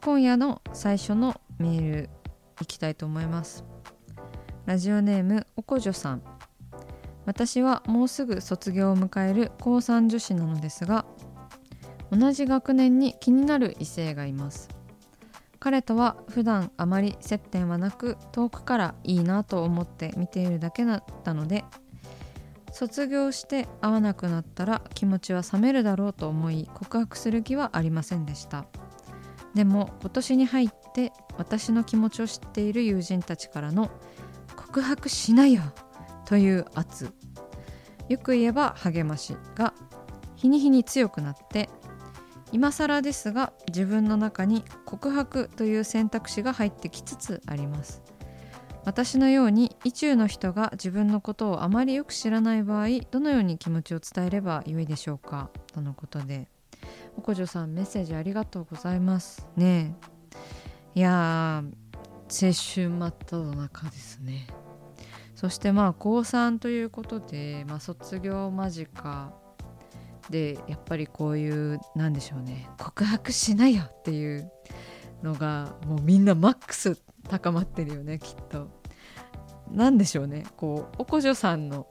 今夜の最初のメールいきたいと思います。ラジオネームおこじょさん。私はもうすぐ卒業を迎える高3女子なのですが同じ学年に気になる異性がいます。彼とは普段あまり接点はなく遠くからいいなと思って見ているだけだったので卒業して会わなくなったら気持ちは冷めるだろうと思い告白する気はありませんでした。でも今年に入って私の気持ちを知っている友人たちからの「告白しないよ!」という圧。よく言えば励ましが日に日に強くなって今更ですが自分の中に告白という選択肢が入ってきつつあります。私のように意中の人が自分のことをあまりよく知らない場合どのように気持ちを伝えればよいでしょうか？とのことで。おこじょさんメッセージありがとうございます。ねいやー青春真っ只中ですね。そしてまあ高3ということで、まあ、卒業間近でやっぱりこういうなんでしょうね告白しないよっていうのがもうみんなマックス高まってるよねきっと。なんでしょうねこうおこじょさんの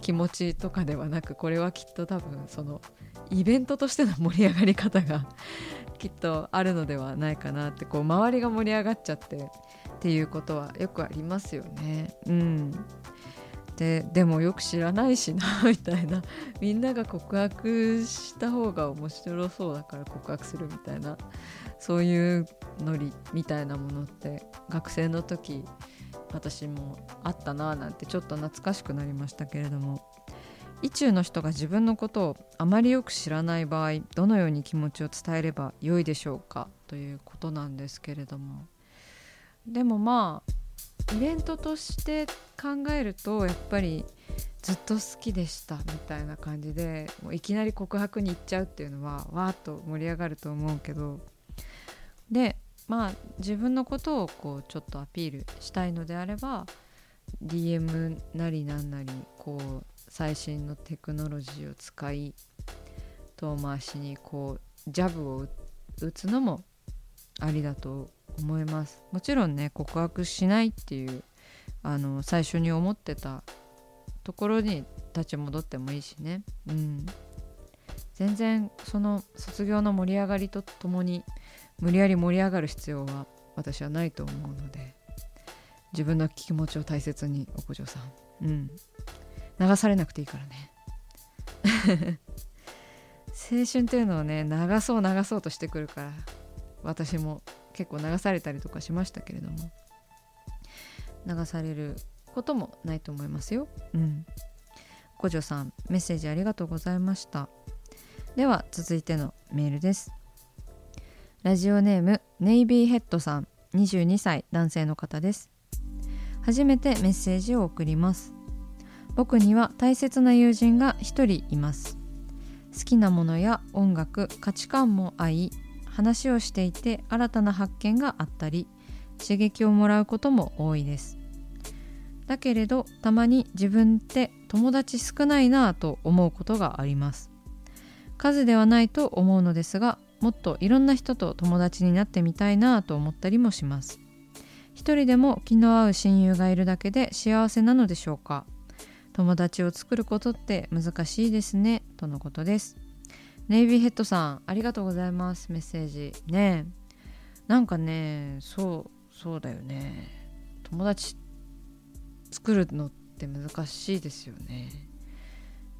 気持ちとかではなくこれはきっと多分そのイベントとしての盛り上がり方が きっとあるのではないかなってこう周りが盛り上がっちゃってっていうことはよくありますよね。うん。ででもよく知らないしな みたいな。みんなが告白した方が面白そうだから告白するみたいな。そういうノリみたいなものって学生の時私もあったなぁなんてちょっと懐かしくなりましたけれども。意中の人が自分のことをあまりよく知らない場合どのように気持ちを伝えればよいでしょうか？ということなんですけれども。でもまあイベントとして考えるとやっぱりずっと好きでしたみたいな感じでもういきなり告白に行っちゃうっていうのはわーっと盛り上がると思うけど。でまあ自分のことをこうちょっとアピールしたいのであれば DM なりなんなりこう最新のテクノロジーを使い遠回しにこうジャブを打つのもありだと思います。もちろんね告白しないっていうあの最初に思ってたところに立ち戻ってもいいしね。うん。全然その卒業の盛り上がりとともに無理やり盛り上がる必要は私はないと思うので自分の気持ちを大切におこじょさん。うん。流されなくていいからね。青春っていうのをね流そう流そうとしてくるから私も結構流されたりとかしましたけれども流されることもないと思いますよ。うん。古女さんメッセージありがとうございました。では続いてのメールです。ラジオネームネイビーヘッドさん。22歳男性の方です。初めてメッセージを送ります。僕には大切な友人が一人います。好きなものや音楽価値観も合い話をしていて新たな発見があったり刺激をもらうことも多いです。だけれどたまに自分って友達少ないなぁと思うことがあります。数ではないと思うのですがもっといろんな人と友達になってみたいなと思ったりもします。一人でも気の合う親友がいるだけで幸せなのでしょうか？友達を作ることって難しいですね。とのことです。ネイビーヘッドさんありがとうございます。メッセージ。ね。なんかねそうそうだよね。友達作るのって難しいですよね。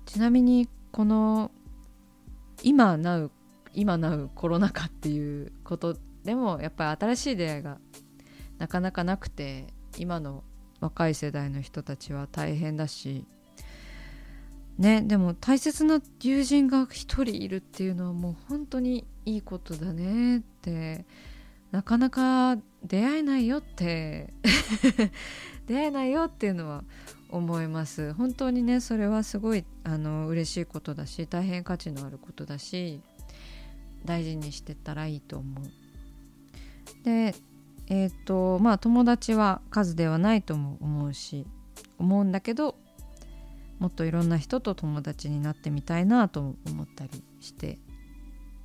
ちなみにこの今なう今なうコロナ禍っていうことでもやっぱり新しい出会いがなかなかなくて今の若い世代の人たちは大変だしねでも大切な友人が一人いるっていうのはもう本当にいいことだねってなかなか出会えないよって 出会えないよっていうのは思います。本当にねそれはすごいあの嬉しいことだし大変価値のあることだし大事にしてたらいいと思う。でえっ、ー、とまあ友達は数ではないとも思うし思うんだけどもっといろんな人と友達になってみたいなと思ったりして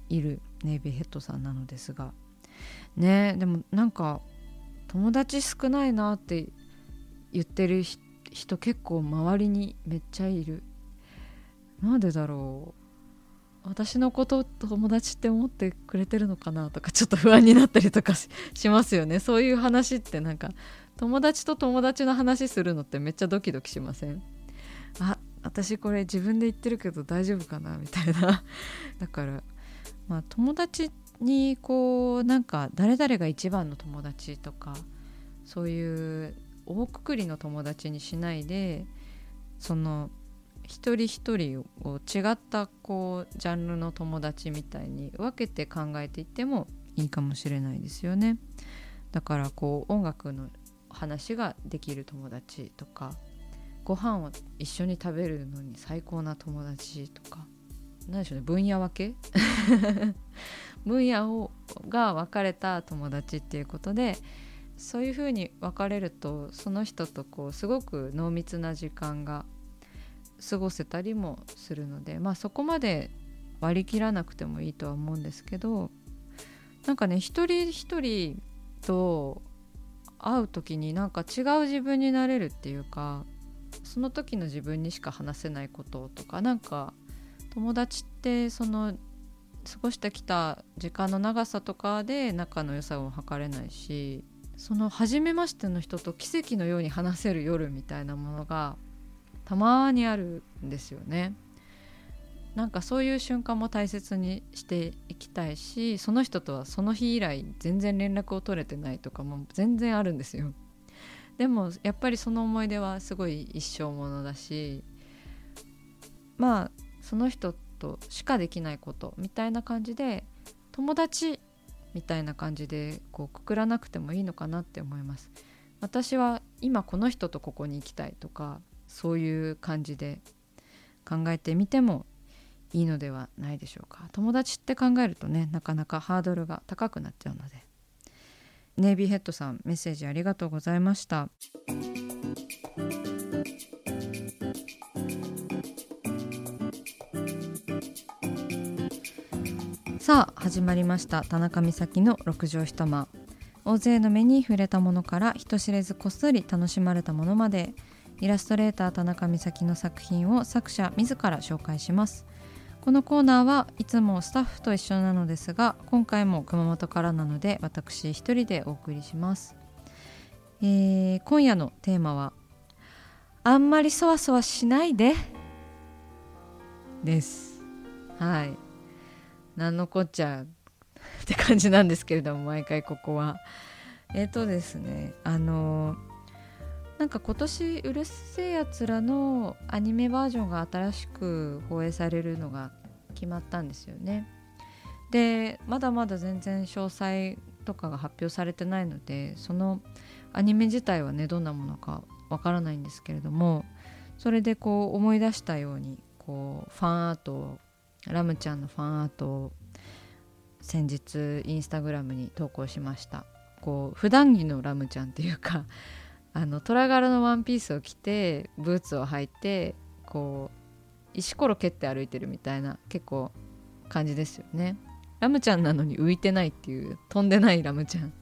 いるネイビーヘッドさんなのですが。ねでもなんか友達少ないなって言ってる人結構周りにめっちゃいる。なんでだろう。私のこと友達って思ってくれてるのかなとかちょっと不安になったりとか しますよね。そういう話ってなんか友達と友達の話するのってめっちゃドキドキしません？あ私これ自分で言ってるけど大丈夫かなみたいな。だからまあ友達にこうなんか誰々が一番の友達とかそういう大くくりの友達にしないでその一人一人を違ったこうジャンルの友達みたいに分けて考えていってもいいかもしれないですよね。だからこう音楽の話ができる友達とかご飯を一緒に食べるのに最高な友達とか何でしょうね分野分け？分野をが分かれた友達っていうことでそういうふうに分かれるとその人とこうすごく濃密な時間が過ごせたりもするのでまあそこまで割り切らなくてもいいとは思うんですけどなんかね一人一人と会う時になんか違う自分になれるっていうかその時の自分にしか話せないこととかなんか友達ってその過ごしてきた時間の長さとかで仲の良さを測れないしその初めましての人と奇跡のように話せる夜みたいなものがたまにあるんですよね。なんかそういう瞬間も大切にしていきたいしその人とはその日以来全然連絡を取れてないとかも全然あるんですよ。でもやっぱりその思い出はすごい一生ものだしまあその人としかできないことみたいな感じで友達みたいな感じでこうくくらなくてもいいのかなって思います私は今この人とここに行きたいとかそういう感じで考えてみてもいいのではないでしょうか。友達って考えるとねなかなかハードルが高くなっちゃうので。ネイビーヘッドさんメッセージありがとうございました。さあ始まりました。田中美咲の六畳一間。大勢の目に触れたものから人知れずこっそり楽しまれたものまで。イラストレーター田中美咲の作品を作者自ら紹介します。このコーナーはいつもスタッフと一緒なのですが今回も熊本からなので私一人でお送りします、えー、今夜のテーマはあんまりそわそわしないでです。はい。何のこっちゃって感じなんですけれども毎回ここは。えっ、ー、とですねあのなんか今年「うるせえやつら」のアニメバージョンが新しく放映されるのが決まったんですよね。でまだまだ全然詳細とかが発表されてないのでそのアニメ自体はねどんなものかわからないんですけれどもそれでこう思い出したようにこうファンアートをラムちゃんのファンアートを先日インスタグラムに投稿しましたこう普段着のラムちゃんっていうかあの虎柄のワンピースを着てブーツを履いてこう石ころ蹴って歩いてるみたいな結構感じですよね。ラムちゃんなのに浮いてないっていう飛んでないラムちゃん。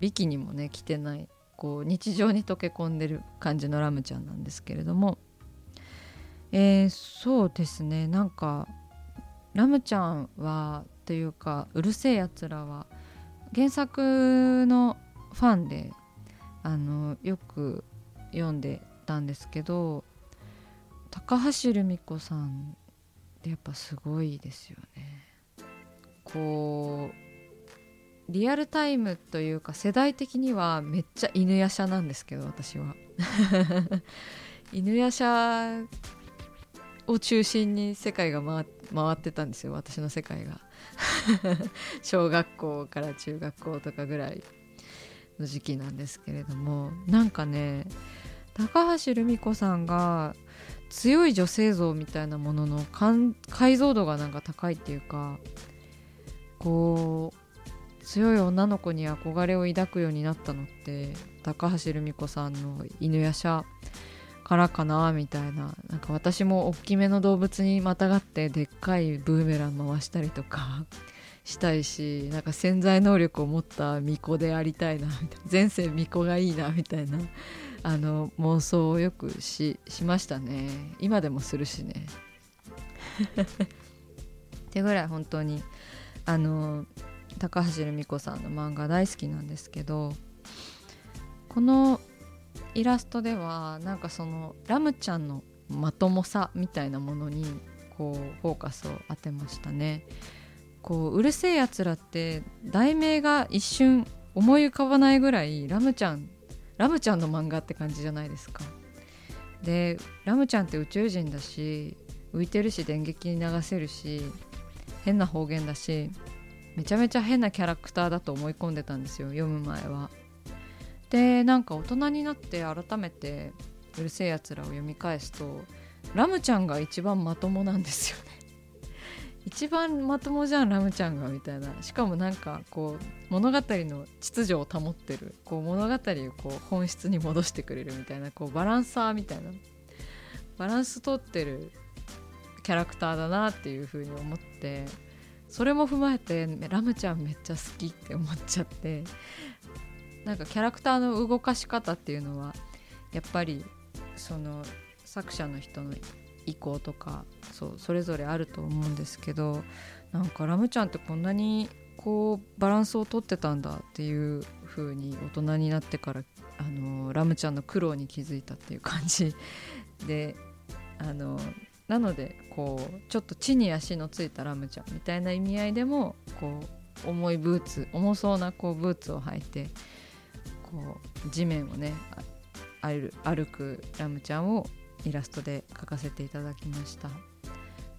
ビキニもね着てないこう日常に溶け込んでる感じのラムちゃんなんですけれども。えー、そうですね。なんかラムちゃんはというか「うるせえやつら」は原作のファンであのよく読んでたんですけど高橋留美子さんってやっぱすごいですよね。こうリアルタイムというか世代的にはめっちゃ犬夜叉なんですけど私は。犬夜叉を中心に世界が回ってたんですよ私の世界が。小学校から中学校とかぐらい。の時期なんですけれどもなんかね高橋留美子さんが強い女性像みたいなものの解像度がなんか高いっていうかこう強い女の子に憧れを抱くようになったのって高橋留美子さんの犬夜叉からかなみたいななんか私も大きめの動物にまたがってでっかいブーメラン回したりとかしたいしなんか潜在能力を持った巫女でありたいなみたいな。前世巫女がいいなみたいな。あの妄想をよくししましたね。今でもするしね。ってぐらい本当にあの高橋留美子さんの漫画大好きなんですけどこのイラストではなんかそのラムちゃんのまともさみたいなものにこうフォーカスを当てましたね。こううるせえやつらって題名が一瞬思い浮かばないぐらいラムちゃんラムちゃんの漫画って感じじゃないですか。でラムちゃんって宇宙人だし浮いてるし電撃に流せるし変な方言だしめちゃめちゃ変なキャラクターだと思い込んでたんですよ読む前は。でなんか大人になって改めて「うるせえやつら」を読み返すとラムちゃんが一番まともなんですよね。一番まともじゃんラムちゃんがみたいな。しかもなんかこう物語の秩序を保ってる。こう物語をこう本質に戻してくれるみたいな。こうバランサーみたいな。バランス取ってるキャラクターだなっていうふうに思って。それも踏まえてラムちゃんめっちゃ好きって思っちゃって。なんかキャラクターの動かし方っていうのはやっぱりその作者の人の意向とかそうそれぞれあると思うんですけどなんかラムちゃんってこんなにこうバランスをとってたんだっていう風に大人になってからあのラムちゃんの苦労に気づいたっていう感じ であのなのでこうちょっと地に足のついたラムちゃんみたいな意味合いでもこう重いブーツ重そうなこうブーツを履いてこう地面をね歩くラムちゃんをイラストで描かせていただきました。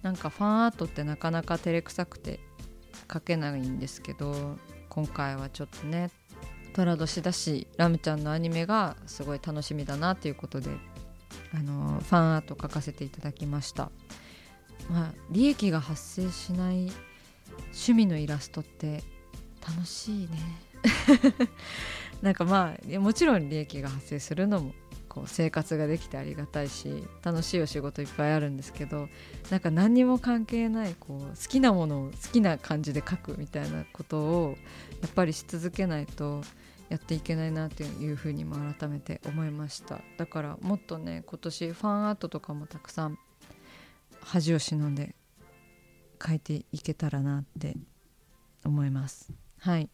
なんかファンアートってなかなか照れくさくて描けないんですけど今回はちょっとね寅年だしラムちゃんのアニメがすごい楽しみだなということであのファンアート描かせていただきました。まあ利益が発生しない趣味のイラストって楽しいね。なんかまあもちろん利益が発生するのもこう生活ができてありがたいし楽しいお仕事いっぱいあるんですけどなんか何にも関係ないこう好きなものを好きな感じで書くみたいなことをやっぱりし続けないとやっていけないなっていうふうにも改めて思いました。だからもっとね今年ファンアートとかもたくさん恥を忍んで書いていけたらなって思います。はい。